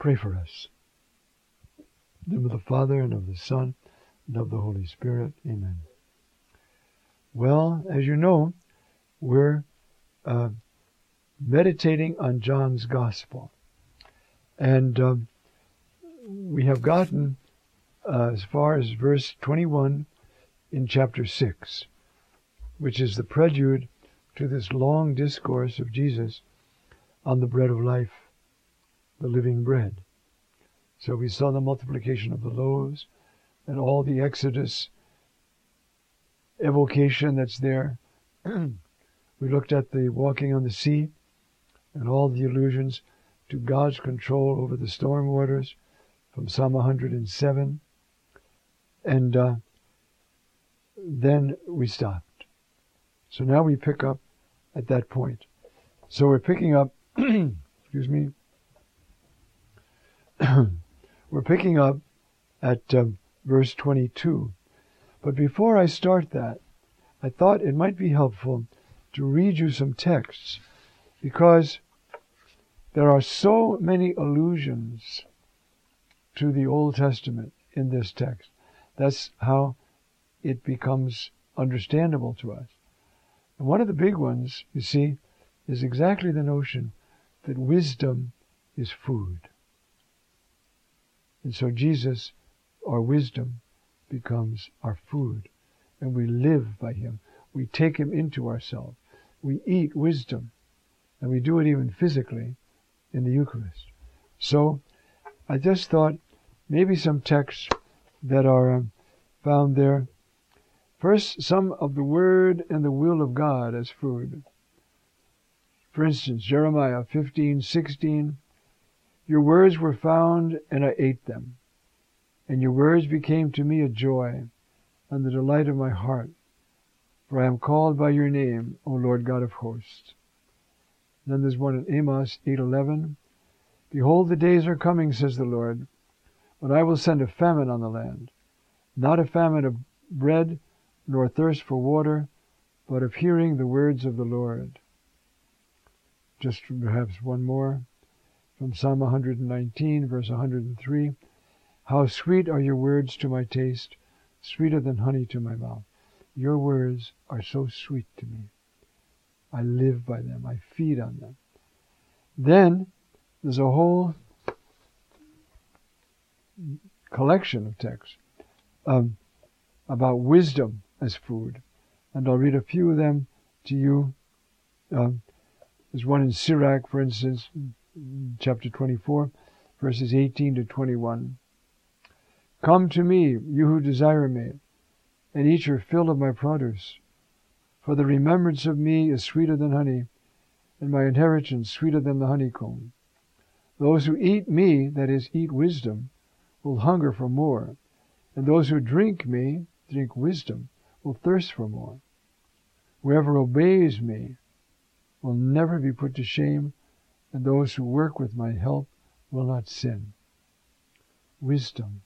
pray for us. In the name of the Father, and of the Son, and of the Holy Spirit. Amen. Well, as you know, we're uh, meditating on John's Gospel. And um, we have gotten uh, as far as verse 21 in chapter 6, which is the prelude to this long discourse of Jesus on the bread of life, the living bread. So we saw the multiplication of the loaves and all the Exodus evocation that's there. we looked at the walking on the sea and all the allusions to God's control over the storm waters from Psalm 107. And uh, then we stopped. So now we pick up at that point. So we're picking up, excuse me, we're picking up at uh, verse 22. But before I start that, I thought it might be helpful to read you some texts because there are so many allusions to the Old Testament in this text. That's how it becomes understandable to us. And one of the big ones, you see, is exactly the notion that wisdom is food. And so Jesus, our wisdom, becomes our food. And we live by Him. We take Him into ourselves. We eat wisdom. And we do it even physically in the Eucharist. So I just thought maybe some texts that are um, found there. First, some of the Word and the will of God as food. For instance, Jeremiah 15:16, Your words were found, and I ate them. And your words became to me a joy and the delight of my heart. For I am called by your name, O Lord God of hosts. Then there's one in Amos 8:11. Behold, the days are coming, says the Lord, when I will send a famine on the land, not a famine of bread, nor thirst for water, but of hearing the words of the Lord. Just perhaps one more from Psalm 119, verse 103. How sweet are your words to my taste, sweeter than honey to my mouth. Your words are so sweet to me. I live by them. I feed on them. Then there's a whole collection of texts um, about wisdom as food. And I'll read a few of them to you. Um, there's one in Sirach, for instance, chapter 24, verses 18 to 21. Come to me, you who desire me, and eat your fill of my produce. For the remembrance of me is sweeter than honey, and my inheritance sweeter than the honeycomb. Those who eat me, that is, eat wisdom, will hunger for more, and those who drink me, drink wisdom, will thirst for more. Whoever obeys me will never be put to shame, and those who work with my help will not sin. Wisdom.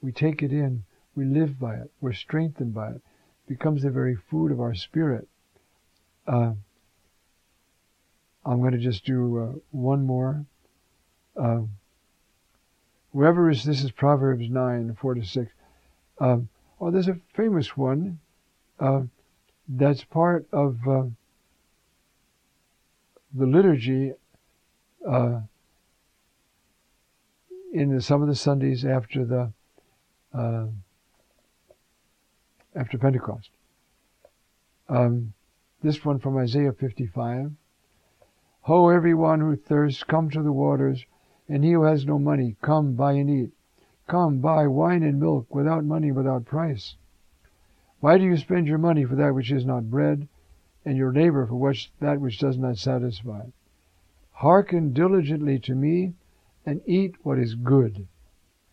We take it in, we live by it, we're strengthened by it, it becomes the very food of our spirit. Uh, I'm going to just do uh, one more. Uh, whoever is, this is Proverbs 9, 4 to 6. oh, there's a famous one uh, that's part of uh, the liturgy uh, in the, some of the Sundays after the uh, after Pentecost. Um, this one from Isaiah 55. Ho, everyone who thirsts, come to the waters, and he who has no money, come, buy and eat. Come, buy wine and milk without money, without price. Why do you spend your money for that which is not bread, and your labor for which, that which does not satisfy? Hearken diligently to me, and eat what is good.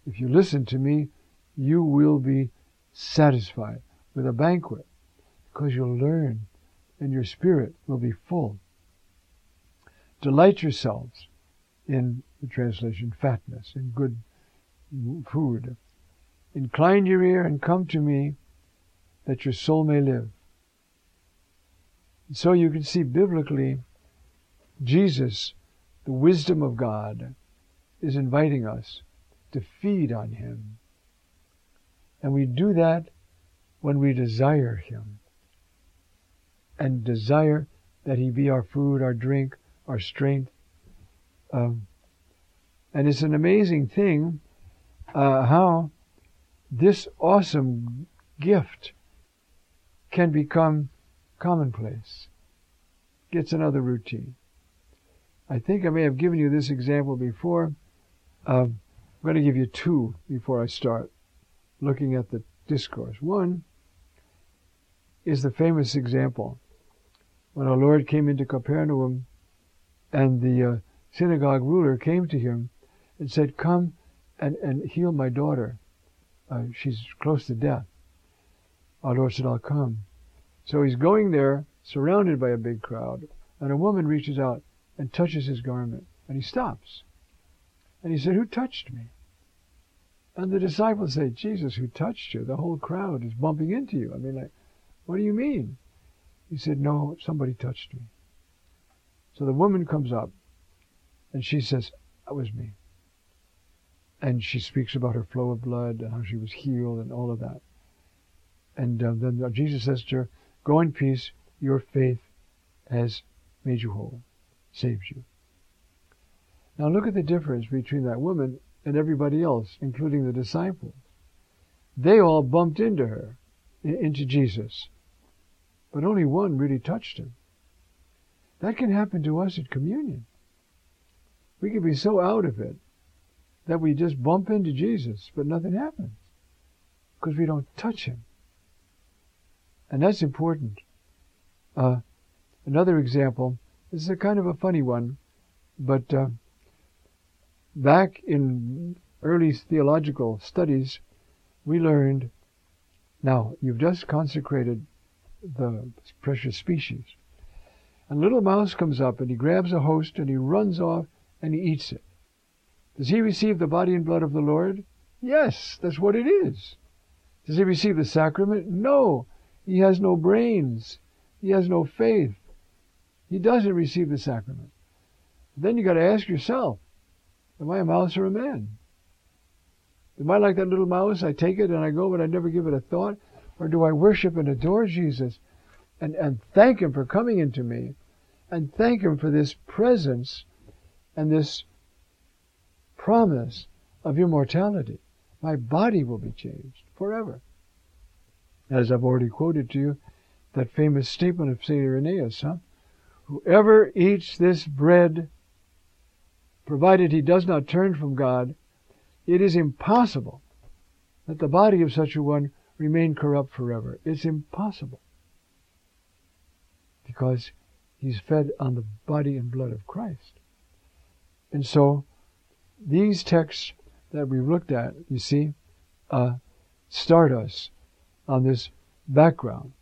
If you listen to me, you will be satisfied with a banquet because you'll learn and your spirit will be full. Delight yourselves in the translation fatness, in good food. Incline your ear and come to me that your soul may live. So you can see biblically, Jesus, the wisdom of God, is inviting us to feed on Him. And we do that when we desire Him and desire that He be our food, our drink, our strength. Um, and it's an amazing thing uh, how this awesome gift can become commonplace, gets another routine. I think I may have given you this example before. Um, I'm going to give you two before I start looking at the discourse. One is the famous example when our Lord came into Capernaum and the uh, synagogue ruler came to him and said, Come and, and heal my daughter. Uh, she's close to death. Our Lord said, I'll come. So he's going there, surrounded by a big crowd, and a woman reaches out and touches his garment, and he stops. And he said, Who touched me? And the disciples say, Jesus, who touched you? The whole crowd is bumping into you. I mean, like, what do you mean? He said, No, somebody touched me. So the woman comes up and she says, That was me. And she speaks about her flow of blood and how she was healed and all of that. And uh, then Jesus says to her, Go in peace, your faith has made you whole, saved you. Now look at the difference between that woman and everybody else, including the disciples. They all bumped into her, into Jesus, but only one really touched him. That can happen to us at communion. We can be so out of it that we just bump into Jesus, but nothing happens because we don't touch him. And that's important. Uh, another example, this is a kind of a funny one, but uh, back in early theological studies, we learned now, you've just consecrated the precious species. A little mouse comes up and he grabs a host and he runs off and he eats it. Does he receive the body and blood of the Lord? Yes, that's what it is. Does he receive the sacrament? No. He has no brains. He has no faith. He doesn't receive the sacrament. Then you got to ask yourself, Am I a mouse or a man? Am I like that little mouse? I take it and I go, but I never give it a thought? Or do I worship and adore Jesus and, and thank Him for coming into me and thank Him for this presence and this promise of immortality? My body will be changed forever. As I've already quoted to you, that famous statement of St. Irenaeus, huh? Whoever eats this bread provided he does not turn from God, it is impossible that the body of such a one remain corrupt forever. It's impossible. Because he's fed on the body and blood of Christ. And so, these texts that we've looked at, you see, uh, start us on this background.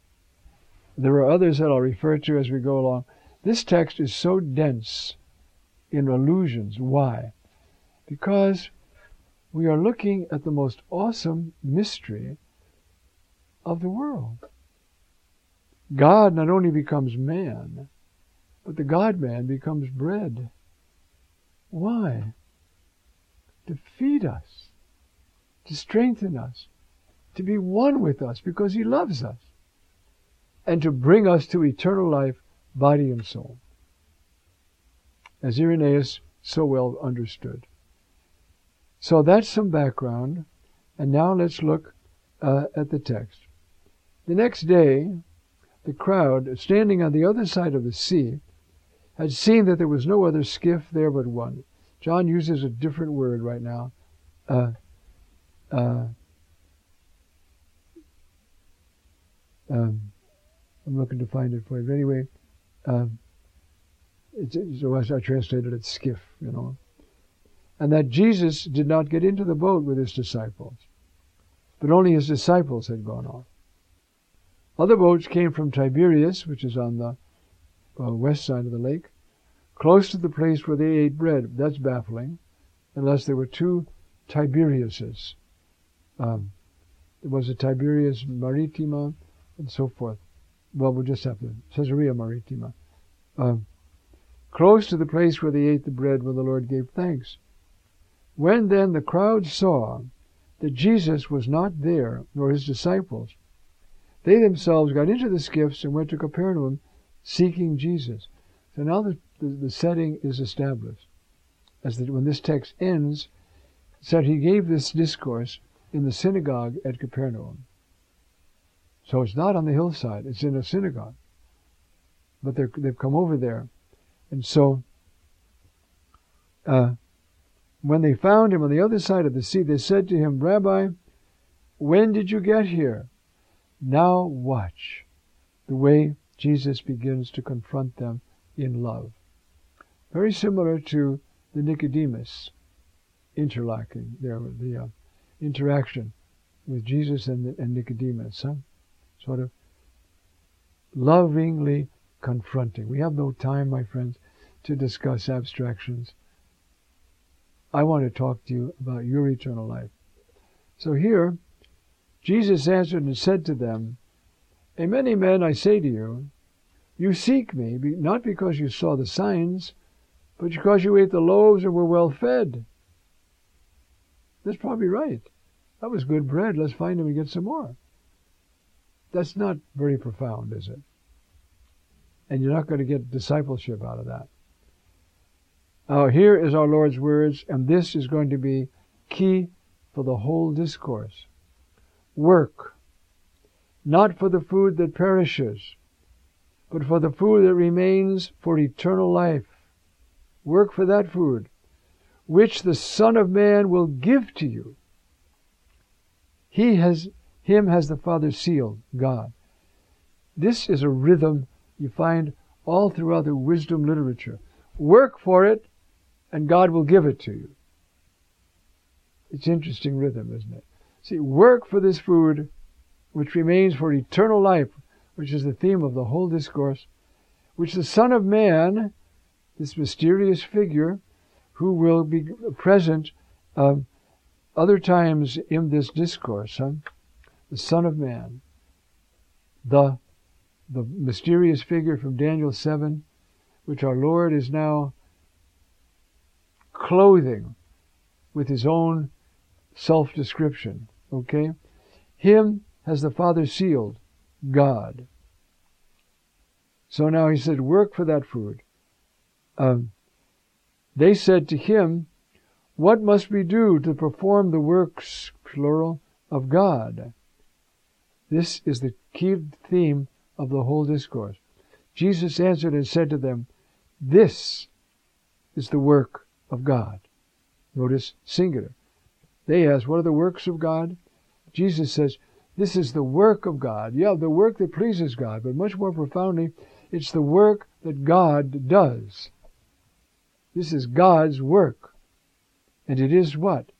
There are others that I'll refer to as we go along. This text is so dense in allusions. Why? Because we are looking at the most awesome mystery of the world. God not only becomes man, but the God man becomes bread. Why? To feed us, to strengthen us, to be one with us because he loves us, and to bring us to eternal life, body and soul as Irenaeus so well understood. So that's some background, and now let's look uh, at the text. The next day, the crowd, standing on the other side of the sea, had seen that there was no other skiff there but one. John uses a different word right now. Uh, uh, um, I'm looking to find it for you. But anyway, um, so as I translated it, skiff, you know. and that Jesus did not get into the boat with his disciples, but only his disciples had gone off. Other boats came from Tiberias, which is on the uh, west side of the lake, close to the place where they ate bread. That's baffling, unless there were two Tiberiases. Um, there was a Tiberias Maritima and so forth. Well, we'll just have to Caesarea Maritima. Um, close to the place where they ate the bread when the Lord gave thanks. When then the crowd saw that Jesus was not there, nor his disciples, they themselves got into the skiffs and went to Capernaum seeking Jesus. So now the, the, the setting is established. As the, when this text ends, said he gave this discourse in the synagogue at Capernaum. So it's not on the hillside, it's in a synagogue. But they've come over there. And so, uh, when they found him on the other side of the sea, they said to him, Rabbi, when did you get here? Now watch the way Jesus begins to confront them in love. Very similar to the Nicodemus interlocking there, the uh, interaction with Jesus and, and Nicodemus. Huh? Sort of lovingly confronting. We have no time, my friends, to discuss abstractions. I want to talk to you about your eternal life. So here, Jesus answered and said to them, A many men, I say to you, you seek me, not because you saw the signs, but because you ate the loaves and were well fed. That's probably right. That was good bread. Let's find him and get some more. That's not very profound, is it? And you're not going to get discipleship out of that. Now, here is our Lord's words, and this is going to be key for the whole discourse. Work, not for the food that perishes, but for the food that remains for eternal life. Work for that food, which the Son of Man will give to you. He has, him has the Father sealed, God. This is a rhythm you find all throughout the wisdom literature. Work for it, and God will give it to you. It's interesting rhythm, isn't it? See, work for this food which remains for eternal life, which is the theme of the whole discourse, which the Son of Man, this mysterious figure, who will be present uh, other times in this discourse, huh? The Son of Man, the the mysterious figure from Daniel 7, which our Lord is now clothing with his own self description. Okay? Him has the Father sealed, God. So now he said, work for that food. Um, they said to him, What must we do to perform the works, plural, of God? This is the key theme of the whole discourse. Jesus answered and said to them, This is the work of God. Notice singular. They ask, What are the works of God? Jesus says, This is the work of God. Yeah, the work that pleases God, but much more profoundly, it's the work that God does. This is God's work. And it is what?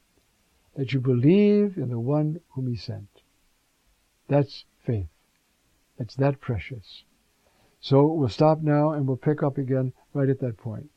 That you believe in the one whom He sent. That's faith. It's that precious. So we'll stop now and we'll pick up again right at that point.